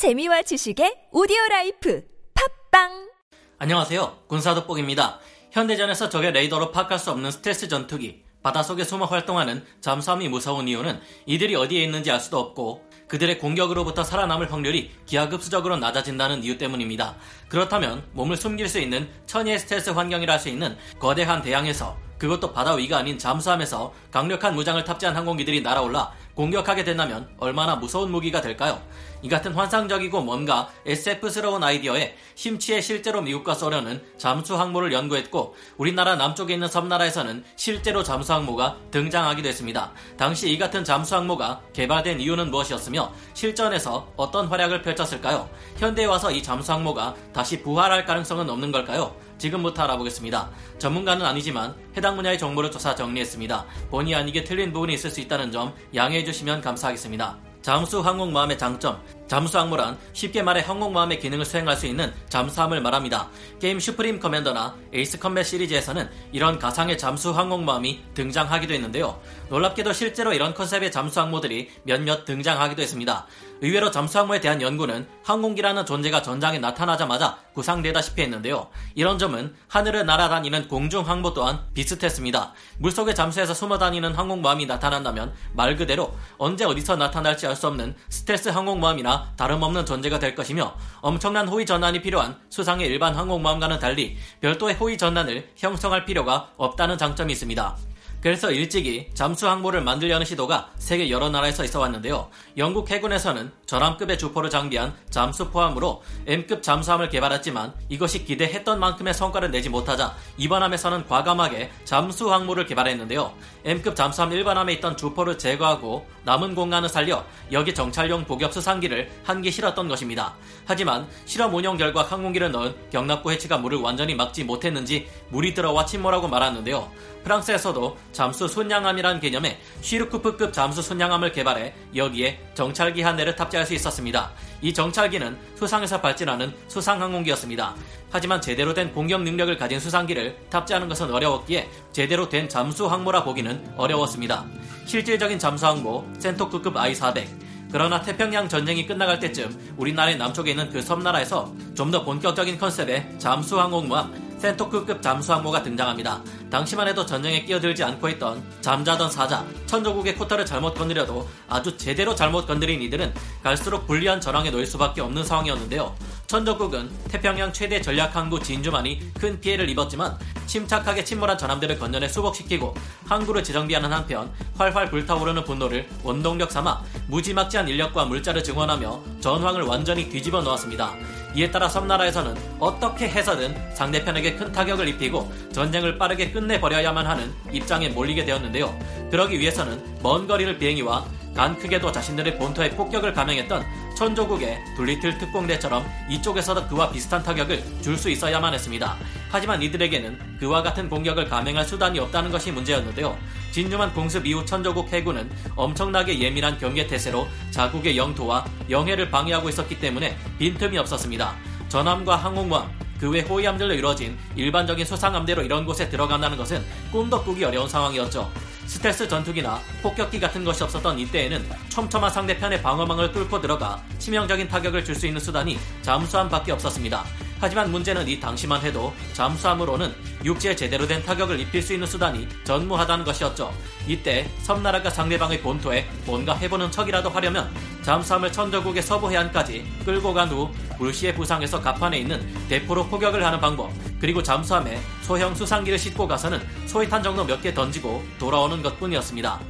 재미와 지식의 오디오 라이프 팟빵 안녕하세요. 군사 돋보기입니다. 현대전에서 적의 레이더로 파악할 수 없는 스텔스 전투기, 바닷속에 숨어 활동하는 잠수함이 무서운 이유는 이들이 어디에 있는지 알 수도 없고 그들의 공격으로부터 살아남을 확률이 기하급수적으로 낮아진다는 이유 때문입니다. 그렇다면 몸을 숨길 수 있는 천혜의 스텔스 환경이라 할 수 있는 거대한 대양에서 그것도 바다 위가 아닌 잠수함에서 강력한 무장을 탑재한 항공기들이 날아올라 공격하게 된다면 얼마나 무서운 무기가 될까요? 이 같은 환상적이고 뭔가 SF스러운 아이디어에 심취해 실제로 미국과 소련은 잠수 항모를 연구했고 우리나라 남쪽에 있는 섬나라에서는 실제로 잠수 항모가 등장하기도 했습니다. 당시 이 같은 잠수 항모가 개발된 이유는 무엇이었으며 실전에서 어떤 활약을 펼쳤을까요? 현대에 와서 이 잠수 항모가 다시 부활할 가능성은 없는 걸까요? 지금부터 알아보겠습니다. 전문가는 아니지만 해당 분야의 정보를 조사 정리했습니다. 본의 아니게 틀린 부분이 있을 수 있다는 점 양해해 주시면 감사하겠습니다. 잠수 항공모함의 장점 잠수 항모란 쉽게 말해 항공모함의 기능을 수행할 수 있는 잠수함을 말합니다. 게임 슈프림 커맨더나 에이스 컴뱃 시리즈에서는 이런 가상의 잠수 항공모함이 등장하기도 했는데요. 놀랍게도 실제로 이런 컨셉의 잠수 항모들이 몇몇 등장하기도 했습니다. 의외로 잠수 항모에 대한 연구는 항공기라는 존재가 전장에 나타나자마자 구상되다시피 했는데요. 이런 점은 하늘을 날아다니는 공중 항모 또한 비슷했습니다. 물속에 잠수해서 숨어 다니는 항공모함이 나타난다면 말 그대로 언제 어디서 나타날지 알 수 없는 스텔스 항공모함이나 다름없는 존재가 될 것이며 엄청난 호위 전환이 필요한 수상의 일반 항공모함과는 달리 별도의 호위 전환을 형성할 필요가 없다는 장점이 있습니다. 그래서 일찍이 잠수 항모를 만들려는 시도가 세계 여러 나라에서 있어 왔는데요. 영국 해군에서는 전함급의 주포를 장비한 잠수 포함으로 M급 잠수함을 개발했지만 이것이 기대했던 만큼의 성과를 내지 못하자 이번함에서는 과감하게 잠수 항모를 개발했는데요. M급 잠수함 일반함에 있던 주포를 제거하고 남은 공간을 살려 여기 정찰용 복엽 수상기를 한 개 실었던 것입니다. 하지만 실험 운영 결과 항공기를 넣은 경납고 해치가 물을 완전히 막지 못했는지 물이 들어와 침몰하고 말았는데요. 프랑스에서도 잠수 순양함이란 개념의 쉬르쿠프급 잠수 순양함을 개발해 여기에 정찰기 한 대를 탑재할 수 있었습니다. 이 정찰기는 수상에서 발진하는 수상 항공기였습니다. 하지만 제대로 된 공격 능력을 가진 수상기를 탑재하는 것은 어려웠기에 제대로 된 잠수 항모라 보기는 어려웠습니다. 실질적인 잠수 항모 센토크급 I-400 그러나 태평양 전쟁이 끝나갈 때쯤 우리나라의 남쪽에 있는 그 섬나라에서 좀 더 본격적인 컨셉의 잠수 항공모함 센토크급 잠수항모가 등장합니다. 당시만 해도 전쟁에 끼어들지 않고 있던 잠자던 사자, 천조국의 코타를 잘못 건드려도 아주 제대로 잘못 건드린 이들은 갈수록 불리한 전황에 놓일 수밖에 없는 상황이었는데요. 천조국은 태평양 최대 전략항구 진주만이 큰 피해를 입었지만 침착하게 침몰한 전함들을 건전해 수복시키고 항구를 재정비하는 한편 활활 불타오르는 분노를 원동력 삼아 무지막지한 인력과 물자를 증원하며 전황을 완전히 뒤집어 놓았습니다. 이에 따라 섬나라에서는 어떻게 해서든 상대편에게 큰 타격을 입히고 전쟁을 빠르게 끝내버려야만 하는 입장에 몰리게 되었는데요. 그러기 위해서는 먼 거리를 비행이와 간 크게도 자신들의 본토에 폭격을 감행했던 천조국의 둘리틀 특공대처럼 이쪽에서도 그와 비슷한 타격을 줄 수 있어야만 했습니다. 하지만 이들에게는 그와 같은 공격을 감행할 수단이 없다는 것이 문제였는데요. 진주만 공습 이후 천조국 해군은 엄청나게 예민한 경계태세로 자국의 영토와 영해를 방해하고 있었기 때문에 빈틈이 없었습니다. 전함과 항공모함, 그 외 호위함들로 이루어진 일반적인 수상함대로 이런 곳에 들어간다는 것은 꿈도 꾸기 어려운 상황이었죠. 스텔스 전투기나 폭격기 같은 것이 없었던 이때에는 촘촘한 상대편의 방어망을 뚫고 들어가 치명적인 타격을 줄 수 있는 수단이 잠수함밖에 없었습니다. 하지만 문제는 이 당시만 해도 잠수함으로는 육지에 제대로 된 타격을 입힐 수 있는 수단이 전무하다는 것이었죠. 이때 섬나라가 상대방의 본토에 뭔가 해보는 척이라도 하려면 잠수함을 천저국의 서부 해안까지 끌고 간후 불시에 부상해서 갑판에 있는 대포로 포격을 하는 방법 그리고 잠수함에 소형 수상기를 싣고 가서는 소위탄 정도 몇 개 던지고 돌아오는 것뿐이었습니다.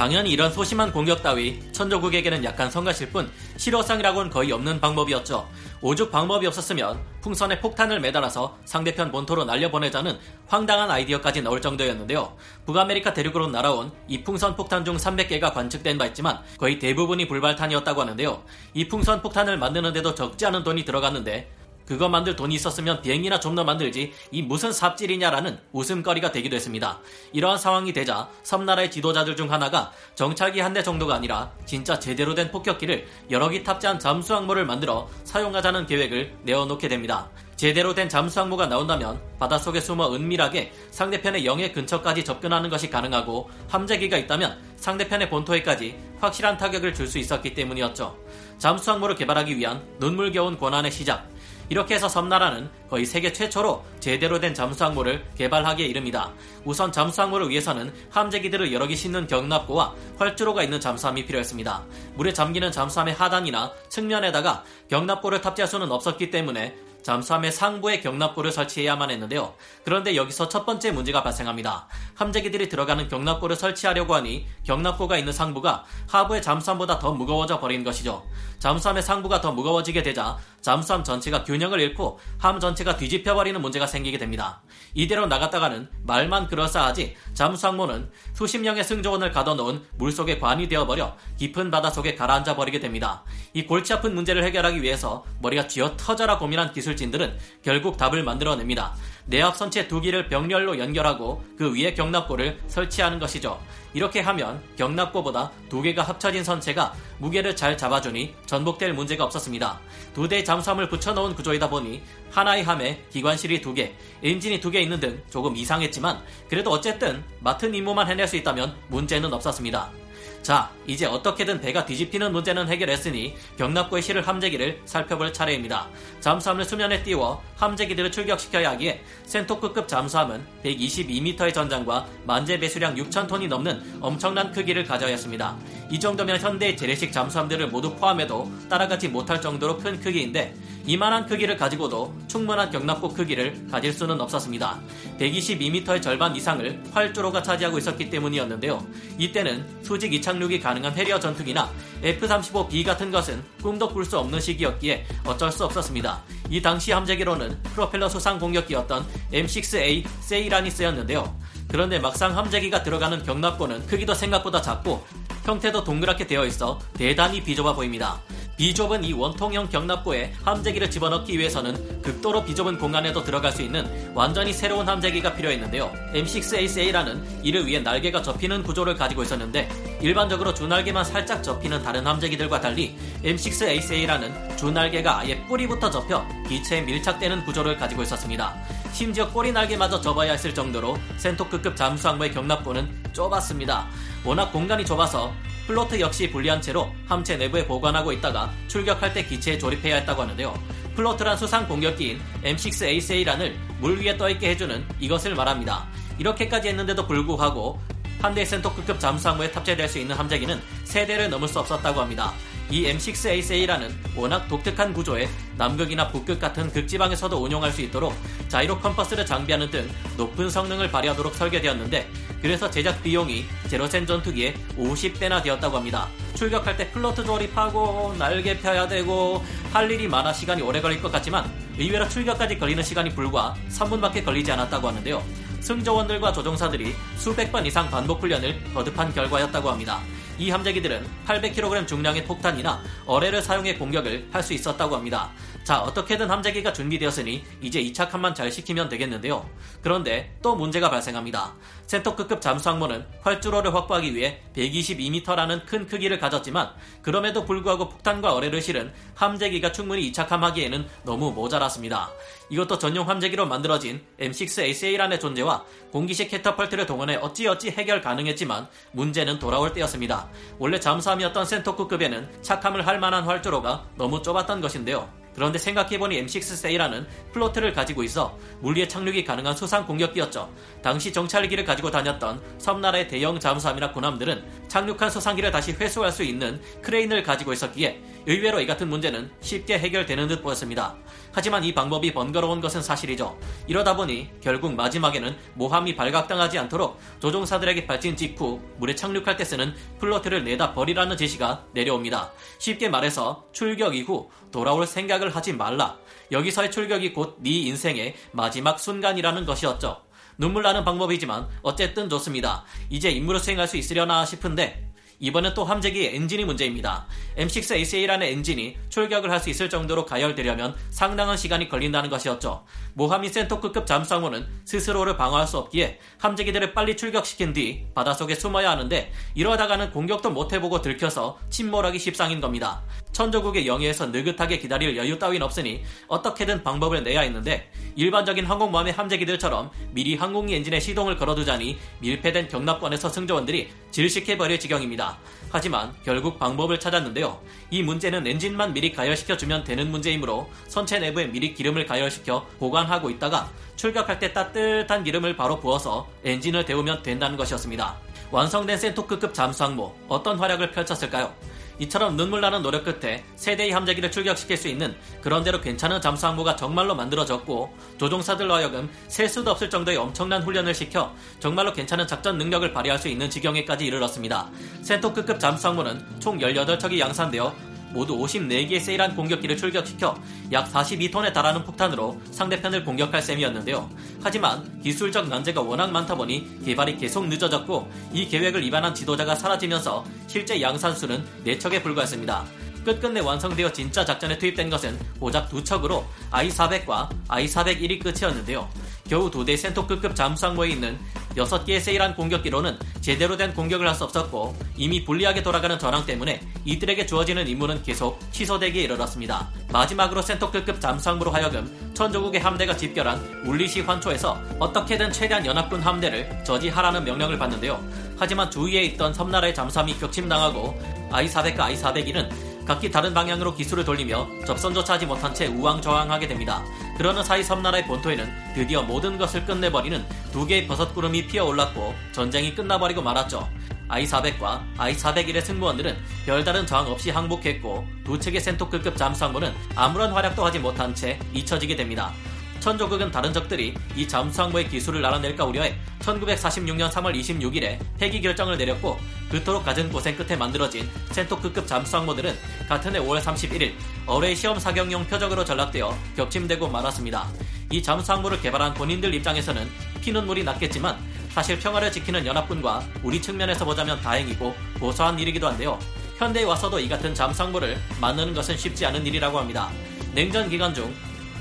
당연히 이런 소심한 공격 따위 천조국에게는 약간 성가실 뿐 실효성이라고는 거의 없는 방법이었죠. 오죽 방법이 없었으면 풍선에 폭탄을 매달아서 상대편 본토로 날려보내자는 황당한 아이디어까지 나올 정도였는데요. 북아메리카 대륙으로 날아온 이 풍선 폭탄 중 300개가 관측된 바 있지만 거의 대부분이 불발탄이었다고 하는데요. 이 풍선 폭탄을 만드는데도 적지 않은 돈이 들어갔는데 그거 만들 돈이 있었으면 비행기나 좀 더 만들지 이 무슨 삽질이냐라는 웃음거리가 되기도 했습니다. 이러한 상황이 되자 섬나라의 지도자들 중 하나가 정찰기 한 대 정도가 아니라 진짜 제대로 된 폭격기를 여러 기 탑재한 잠수 항모를 만들어 사용하자는 계획을 내어놓게 됩니다. 제대로 된 잠수 항모가 나온다면 바닷속에 숨어 은밀하게 상대편의 영해 근처까지 접근하는 것이 가능하고 함재기가 있다면 상대편의 본토에까지 확실한 타격을 줄 수 있었기 때문이었죠. 잠수 항모를 개발하기 위한 눈물겨운 고난의 시작. 이렇게 해서 섬나라는 거의 세계 최초로 제대로 된 잠수항모를 개발하기에 이릅니다. 우선 잠수항모를 위해서는 함재기들을 여러 개 싣는 경납고와 활주로가 있는 잠수함이 필요했습니다. 물에 잠기는 잠수함의 하단이나 측면에다가 경납고를 탑재할 수는 없었기 때문에 잠수함의 상부에 경납고를 설치해야만 했는데요. 그런데 여기서 첫 번째 문제가 발생합니다. 함재기들이 들어가는 경납고를 설치하려고 하니 경납고가 있는 상부가 하부의 잠수함보다 더 무거워져 버린 것이죠. 잠수함의 상부가 더 무거워지게 되자 잠수함 전체가 균형을 잃고 함 전체가 뒤집혀 버리는 문제가 생기게 됩니다. 이대로 나갔다가는 말만 그럴싸하지 잠수항모는 수십 명의 승조원을 가둬놓은 물속에 관이 되어버려 깊은 바다 속에 가라앉아 버리게 됩니다. 이 골치 아픈 문제를 해결하기 위해서 머리가 쥐어 터져라 고민한 기술진들은 결국 답을 만들어냅니다. 내압 선체 두 기를 병렬로 연결하고 그 위에 경납고를 설치하는 것이죠. 이렇게 하면 경납고보다 두 개가 합쳐진 선체가 무게를 잘 잡아주니 전복될 문제가 없었습니다. 두 대의 잠수함을 붙여놓은 구조이다 보니 하나의 함에 기관실이 두 개, 엔진이 두 개 있는 등 조금 이상했지만 그래도 어쨌든 맡은 임무만 해낼 수 있다면 문제는 없었습니다. 자, 이제 어떻게든 배가 뒤집히는 문제는 해결했으니 경납고에 실을 함재기를 살펴볼 차례입니다. 잠수함을 수면에 띄워 함재기들을 출격시켜야 하기에 센토크급 잠수함은 122m의 전장과 만재 배수량 6,000톤이 넘는 엄청난 크기를 가져야 했습니다. 이 정도면 현대의 재래식 잠수함들을 모두 포함해도 따라가지 못할 정도로 큰 크기인데 이만한 크기를 가지고도 충분한 경납고 크기를 가질 수는 없었습니다. 122m의 절반 이상을 활주로가 차지하고 있었기 때문이었는데요. 이때는 수직 이착륙이 가능한 해리어 전투기나 F-35B 같은 것은 꿈도 꿀 수 없는 시기였기에 어쩔 수 없었습니다. 이 당시 함재기로는 프로펠러 수상 공격기였던 M6A 세이라니스였는데요. 그런데 막상 함재기가 들어가는 경납고는 크기도 생각보다 작고 형태도 동그랗게 되어 있어 대단히 비좁아 보입니다. 비좁은 이 원통형 경납고에 함재기를 집어넣기 위해서는 극도로 비좁은 공간에도 들어갈 수 있는 완전히 새로운 함재기가 필요했는데요. M6ACA라는 이를 위해 날개가 접히는 구조를 가지고 있었는데 일반적으로 주날개만 살짝 접히는 다른 함재기들과 달리 M6A 세이란은 주날개가 아예 뿌리부터 접혀 기체에 밀착되는 구조를 가지고 있었습니다. 심지어 꼬리 날개마저 접어야 했을 정도로 센토쿠급 잠수항모의 격납고는 좁았습니다. 워낙 공간이 좁아서 플로트 역시 분리한 채로 함체 내부에 보관하고 있다가 출격할 때 기체에 조립해야 했다고 하는데요. 플로트란 수상 공격기인 M6A 세이란을 물 위에 떠있게 해주는 이것을 말합니다. 이렇게까지 했는데도 불구하고 한 대 센토쿠급 잠수 항모에 탑재될 수 있는 함재기는 세 대를 넘을 수 없었다고 합니다. 이 M6A 세이란은 워낙 독특한 구조에 남극이나 북극 같은 극지방에서도 운용할 수 있도록 자이로 컴퍼스를 장비하는 등 높은 성능을 발휘하도록 설계되었는데 그래서 제작 비용이 제로센 전투기에 50배나 되었다고 합니다. 출격할 때 플로트 조립하고 날개 펴야 되고 할 일이 많아 시간이 오래 걸릴 것 같지만 의외로 출격까지 걸리는 시간이 불과 3분밖에 걸리지 않았다고 하는데요. 승조원들과 조종사들이 수백 번 이상 반복 훈련을 거듭한 결과였다고 합니다. 이 함재기들은 800kg 중량의 폭탄이나 어뢰를 사용해 공격을 할 수 있었다고 합니다. 자, 어떻게든 함재기가 준비되었으니 이제 이착함만 잘 시키면 되겠는데요. 그런데 또 문제가 발생합니다. 센터크급 잠수항모는 활주로를 확보하기 위해 122m라는 큰 크기를 가졌지만 그럼에도 불구하고 폭탄과 어뢰를 실은 함재기가 충분히 이착함하기에는 너무 모자랐습니다. 이것도 전용 함재기로 만들어진 M6A 세이란의 존재와 공기식 캐터펄트를 동원해 어찌어찌 해결 가능했지만 문제는 돌아올 때였습니다. 원래 잠수함이었던 센토쿠급에는 착함을 할 만한 활주로가 너무 좁았던 것인데요. 그런데 생각해보니 M6 세이란은 플로트를 가지고 있어 물 위에 착륙이 가능한 수상 공격기였죠. 당시 정찰기를 가지고 다녔던 섬나라의 대형 잠수함이나 군함들은 착륙한 수상기를 다시 회수할 수 있는 크레인을 가지고 있었기에 의외로 이 같은 문제는 쉽게 해결되는 듯 보였습니다. 하지만 이 방법이 번거로운 것은 사실이죠. 이러다 보니 결국 마지막에는 모함이 발각당하지 않도록 조종사들에게 발진 직후 물에 착륙할 때 쓰는 플로트를 내다 버리라는 지시가 내려옵니다. 쉽게 말해서 출격 이후 돌아올 생각을 하지 말라. 여기서의 출격이 곧 네 인생의 마지막 순간이라는 것이었죠. 눈물 나는 방법이지만 어쨌든 좋습니다. 이제 임무를 수행할 수 있으려나 싶은데 이번엔 또 함재기 엔진이 문제입니다. M6ACA라는 엔진이 출격을 할 수 있을 정도로 가열되려면 상당한 시간이 걸린다는 것이었죠. 모하미 센토크급 잠수함호는 스스로를 방어할 수 없기에 함재기들을 빨리 출격시킨 뒤 바닷속에 숨어야 하는데 이러다가는 공격도 못해보고 들켜서 침몰하기 십상인 겁니다. 천조국의 영해에서 느긋하게 기다릴 여유 따윈 없으니 어떻게든 방법을 내야 했는데 일반적인 항공모함의 함재기들처럼 미리 항공기 엔진에 시동을 걸어두자니 밀폐된 경납권에서 승조원들이 질식해버릴 지경입니다. 하지만 결국 방법을 찾았는데요. 이 문제는 엔진만 미리 가열시켜주면 되는 문제이므로 선체 내부에 미리 기름을 가열시켜 보관하고 있다가 출격할 때 따뜻한 기름을 바로 부어서 엔진을 데우면 된다는 것이었습니다. 완성된 센토크급 잠수항모 어떤 활약을 펼쳤을까요? 이처럼 눈물 나는 노력 끝에 세대의 함재기를 출격시킬 수 있는 그런대로 괜찮은 잠수 항모가 정말로 만들어졌고 조종사들로 하여금 셀 수도 없을 정도의 엄청난 훈련을 시켜 정말로 괜찮은 작전 능력을 발휘할 수 있는 지경에까지 이르렀습니다. 센토크급 잠수 항모는 총 18척이 양산되어 모두 54개의 세일한 공격기를 출격시켜 약 42톤에 달하는 폭탄으로 상대편을 공격할 셈이었는데요. 하지만 기술적 난제가 워낙 많다 보니 개발이 계속 늦어졌고 이 계획을 위반한 지도자가 사라지면서 실제 양산수는 4척에 불과했습니다. 끝끝내 완성되어 진짜 작전에 투입된 것은 고작 두 척으로 I-400과 I-401이 끝이었는데요. 겨우 두 대 센토급급 잠수항모에 있는 6개의 세일한 공격기로는 제대로 된 공격을 할 수 없었고 이미 불리하게 돌아가는 전황 때문에 이들에게 주어지는 임무는 계속 취소되기에 이르렀습니다. 마지막으로 센토급급 잠수항모로 하여금 천조국의 함대가 집결한 울리시 환초에서 어떻게든 최대한 연합군 함대를 저지하라는 명령을 받는데요. 하지만 주위에 있던 섬나라의 잠수함이 격침당하고 I-400과 I-401은 각기 다른 방향으로 기술을 돌리며 접선조차 하지 못한 채 우왕좌왕하게 됩니다. 그러는 사이 섬나라의 본토에는 드디어 모든 것을 끝내버리는 두 개의 버섯구름이 피어올랐고 전쟁이 끝나버리고 말았죠. I-400과 I-401의 승무원들은 별다른 저항 없이 항복했고 두 척의 센토급급 잠수함모는 아무런 활약도 하지 못한 채 잊혀지게 됩니다. 천조국은 다른 적들이 이 잠수항모의 기술을 알아낼까 우려해 1946년 3월 26일에 폐기 결정을 내렸고 그토록 갖은 고생 끝에 만들어진 센토크급 잠수항모들은 같은 해 5월 31일 어뢰 시험 사격용 표적으로 전락되어 격침되고 말았습니다. 이 잠수항모를 개발한 본인들 입장에서는 피눈 물이 났겠지만 사실 평화를 지키는 연합군과 우리 측면에서 보자면 다행이고 고소한 일이기도 한데요. 현대에 와서도 이 같은 잠수항모를 만드는 것은 쉽지 않은 일이라고 합니다. 냉전 기간 중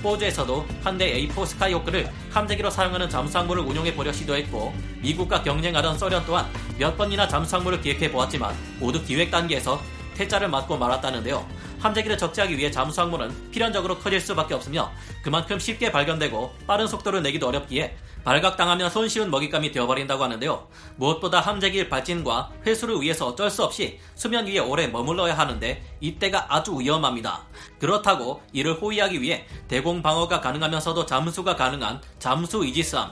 호주에서도 한대 A4 스카이호크를 함재기로 사용하는 잠수항모를 운용해 보려 시도했고 미국과 경쟁하던 소련 또한 몇 번이나 잠수항모를 기획해 보았지만 모두 기획 단계에서 퇴짜를 맞고 말았다는데요. 함재기를 적재하기 위해 잠수항모는 필연적으로 커질 수밖에 없으며 그만큼 쉽게 발견되고 빠른 속도를 내기도 어렵기에 발각당하면 손쉬운 먹잇감이 되어버린다고 하는데요. 무엇보다 함재기 발진과 회수를 위해서 어쩔 수 없이 수면 위에 오래 머물러야 하는데 이때가 아주 위험합니다. 그렇다고 이를 호위하기 위해 대공 방어가 가능하면서도 잠수가 가능한 잠수 이지스함,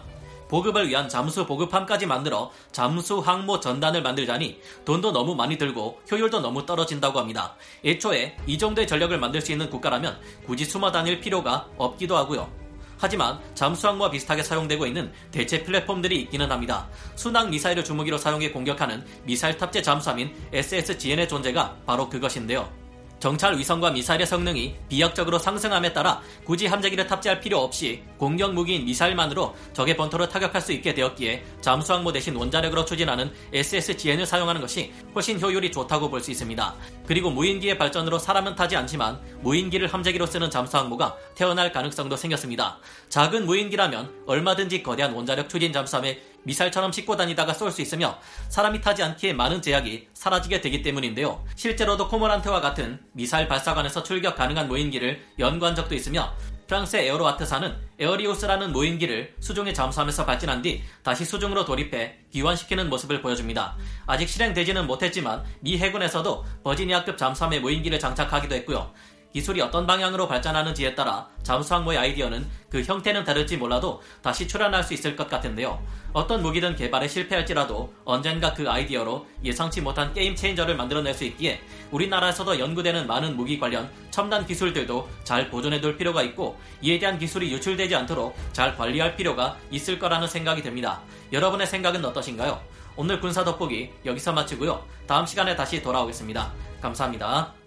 보급을 위한 잠수 보급함까지 만들어 잠수 항모 전단을 만들자니 돈도 너무 많이 들고 효율도 너무 떨어진다고 합니다. 애초에 이 정도의 전력을 만들 수 있는 국가라면 굳이 숨어 다닐 필요가 없기도 하고요. 하지만 잠수함과 비슷하게 사용되고 있는 대체 플랫폼들이 있기는 합니다. 순항 미사일을 주무기로 사용해 공격하는 미사일 탑재 잠수함인 SSGN의 존재가 바로 그것인데요. 정찰 위성과 미사일의 성능이 비약적으로 상승함에 따라 굳이 함재기를 탑재할 필요 없이 공격 무기인 미사일만으로 적의 본토를 타격할 수 있게 되었기에 잠수 항모 대신 원자력으로 추진하는 SSGN을 사용하는 것이 훨씬 효율이 좋다고 볼 수 있습니다. 그리고 무인기의 발전으로 사람은 타지 않지만 무인기를 함재기로 쓰는 잠수 항모가 태어날 가능성도 생겼습니다. 작은 무인기라면 얼마든지 거대한 원자력 추진 잠수함에 미사일처럼 싣고 다니다가 쏠 수 있으며 사람이 타지 않기에 많은 제약이 사라지게 되기 때문인데요. 실제로도 코모란트와 같은 미사일 발사관에서 출격 가능한 무인기를 연구한 적도 있으며 프랑스의 에어로아트사는 에어리오스라는 무인기를 수중에 잠수하면서 발진한 뒤 다시 수중으로 돌입해 귀환시키는 모습을 보여줍니다. 아직 실행되지는 못했지만 미 해군에서도 버지니아급 잠수함에 무인기를 장착하기도 했고요. 기술이 어떤 방향으로 발전하는지에 따라 잠수항모의 아이디어는 그 형태는 다를지 몰라도 다시 출현할 수 있을 것 같은데요. 어떤 무기든 개발에 실패할지라도 언젠가 그 아이디어로 예상치 못한 게임 체인저를 만들어낼 수 있기에 우리나라에서도 연구되는 많은 무기 관련 첨단 기술들도 잘 보존해둘 필요가 있고 이에 대한 기술이 유출되지 않도록 잘 관리할 필요가 있을 거라는 생각이 듭니다. 여러분의 생각은 어떠신가요? 오늘 군사 돋보기 여기서 마치고요. 다음 시간에 다시 돌아오겠습니다. 감사합니다.